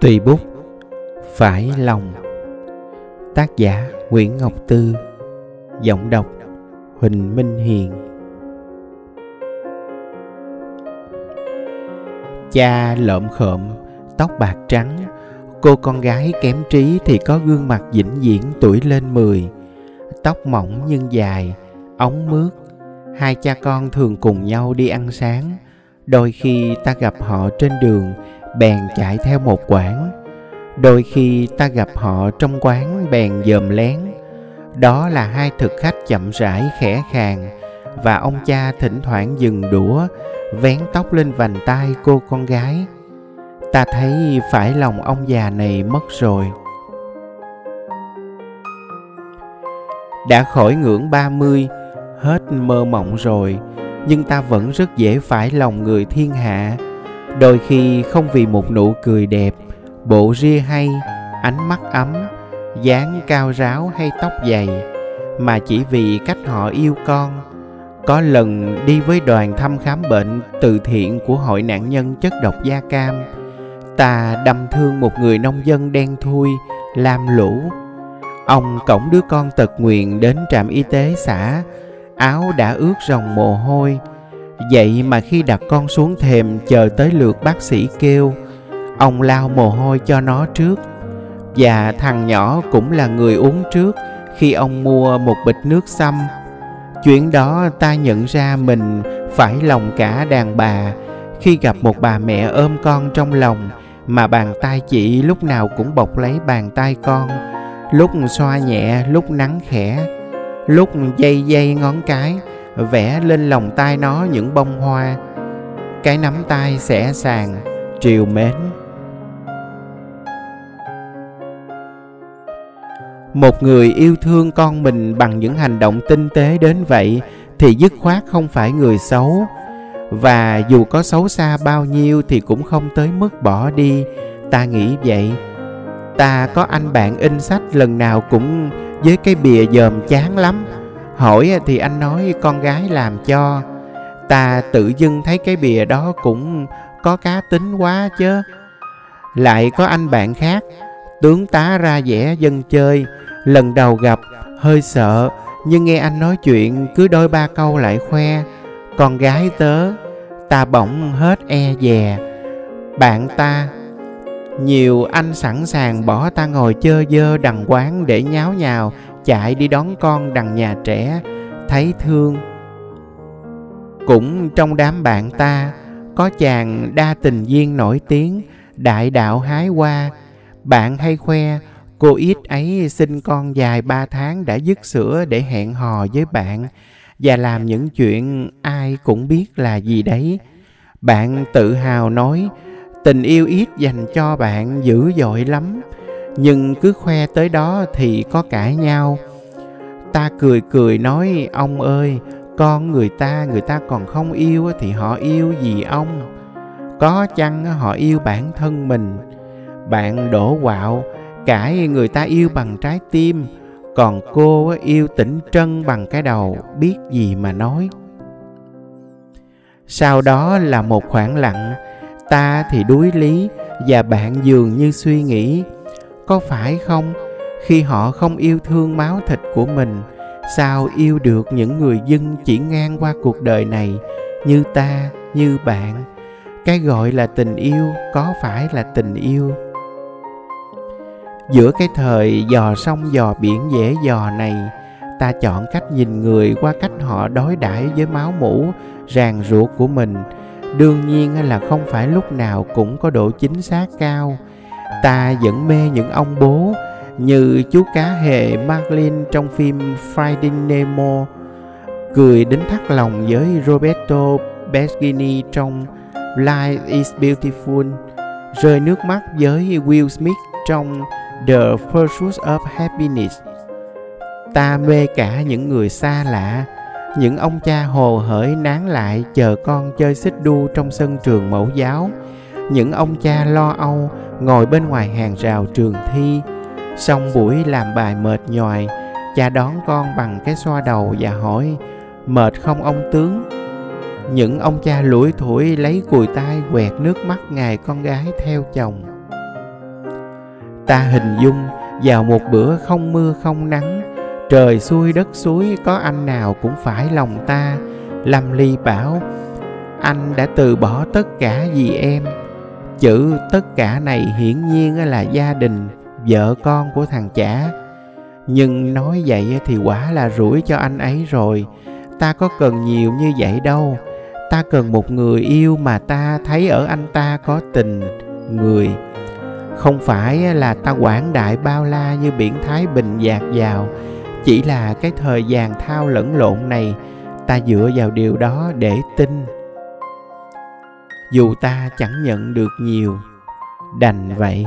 Tùy bút, Phải lòng. Tác giả Nguyễn Ngọc Tư, Giọng đọc Huỳnh Minh Hiền. Cha lợm khợm, Tóc bạc trắng. Cô con gái kém trí thì có gương mặt vĩnh viễn tuổi lên mười. Tóc mỏng nhưng dài, Ống mướt. Hai cha con thường cùng nhau đi ăn sáng. Đôi khi ta gặp họ trên đường bèn chạy theo một quán đôi khi ta gặp họ trong quán bèn dòm lén. Đó là hai thực khách chậm rãi, khẽ khàng và ông cha thỉnh thoảng dừng đũa, vén tóc lên vành tai cô con gái. Ta thấy phải lòng ông già này mất rồi. Đã khỏi ngưỡng ba mươi, hết mơ mộng rồi, nhưng ta vẫn rất dễ phải lòng người thiên hạ đôi khi không vì một nụ cười đẹp, bộ ria hay, ánh mắt ấm, dáng cao ráo hay tóc dày, mà chỉ vì cách họ yêu con. Có lần đi với đoàn thăm khám bệnh từ thiện của hội nạn nhân chất độc da cam ta đâm thương một người nông dân đen thui, lam lũ. Ông cổng đứa con tật nguyền đến trạm y tế xã, áo đã ướt ròng mồ hôi Vậy mà khi đặt con xuống thềm chờ tới lượt bác sĩ kêu, ông lao mồ hôi cho nó trước. Và thằng nhỏ cũng là người uống trước khi ông mua một bịch nước xăm. Chuyện đó ta nhận ra mình phải lòng cả đàn bà khi gặp một bà mẹ ôm con trong lòng mà bàn tay chị lúc nào cũng bọc lấy bàn tay con, lúc xoa nhẹ, lúc nắng khẽ, lúc dây dây ngón cái vẽ lên lòng tay nó những bông hoa. Cái nắm tay sẽ sàng, triều mến. Một người yêu thương con mình bằng những hành động tinh tế đến vậy thì dứt khoát không phải người xấu. Và dù có xấu xa bao nhiêu thì cũng không tới mức bỏ đi. Ta nghĩ vậy. Ta có anh bạn in sách lần nào cũng với cái bìa dòm chán lắm hỏi thì anh nói con gái làm cho. Ta tự dưng thấy cái bìa đó cũng có cá tính quá chứ. Lại có anh bạn khác, tướng tá ra vẻ dân chơi. Lần đầu gặp, hơi sợ, nhưng nghe anh nói chuyện cứ đôi ba câu lại khoe. Con gái tớ, ta bỗng hết e dè. Bạn ta, nhiều anh sẵn sàng bỏ ta ngồi chơi dơ đằng quán để nháo nhào chạy đi đón con đằng nhà trẻ, thấy thương. Cũng trong đám bạn ta, có chàng đa tình duyên nổi tiếng, đại đạo hái hoa. Bạn hay khoe, cô ít ấy sinh con dài ba tháng đã dứt sữa để hẹn hò với bạn, và làm những chuyện ai cũng biết là gì đấy. Bạn tự hào nói, tình yêu ít dành cho bạn dữ dội lắm nhưng cứ khoe tới đó thì có cãi nhau. Ta cười cười nói, ông ơi, con người ta người ta còn không yêu thì họ yêu gì ông? Có chăng họ yêu bản thân mình? Bạn đổ quạo, cãi người ta yêu bằng trái tim, còn cô yêu tỉnh trân bằng cái đầu, biết gì mà nói? Sau đó là một khoảng lặng, ta thì đuối lý và bạn dường như suy nghĩ có phải không? Khi họ không yêu thương máu thịt của mình, sao yêu được những người dân chỉ ngang qua cuộc đời này như ta, như bạn? Cái gọi là tình yêu có phải là tình yêu? Giữa cái thời dò sông dò biển dễ dò này, ta chọn cách nhìn người qua cách họ đối đãi với máu mủ, ràng ruột của mình. Đương nhiên là không phải lúc nào cũng có độ chính xác cao ta vẫn mê những ông bố, như chú cá hề Marlin trong phim Finding Nemo, cười đến thắt lòng với Roberto Benigni trong Life is Beautiful, rơi nước mắt với Will Smith trong The Pursuit of Happiness. Ta mê cả những người xa lạ, những ông cha hồ hởi nán lại chờ con chơi xích đu trong sân trường mẫu giáo những ông cha lo âu ngồi bên ngoài hàng rào trường thi. Xong buổi làm bài mệt nhòi cha đón con bằng cái xoa đầu và hỏi, mệt không ông tướng? Những ông cha lủi thủi lấy cùi tay quẹt nước mắt ngài con gái theo chồng. Ta hình dung vào một bữa không mưa không nắng, trời xuôi đất suối có anh nào cũng phải lòng ta. Lâm ly bảo, anh đã từ bỏ tất cả vì em chữ tất cả này hiển nhiên là gia đình, vợ con của thằng chả. Nhưng nói vậy thì quả là rủi cho anh ấy rồi. Ta có cần nhiều như vậy đâu. Ta cần một người yêu mà ta thấy ở anh ta có tình, người. Không phải là ta quảng đại bao la như biển thái bình dạt dào. Chỉ là cái thời gian thao lẫn lộn này, ta dựa vào điều đó để tin dù ta chẳng nhận được nhiều. Đành vậy.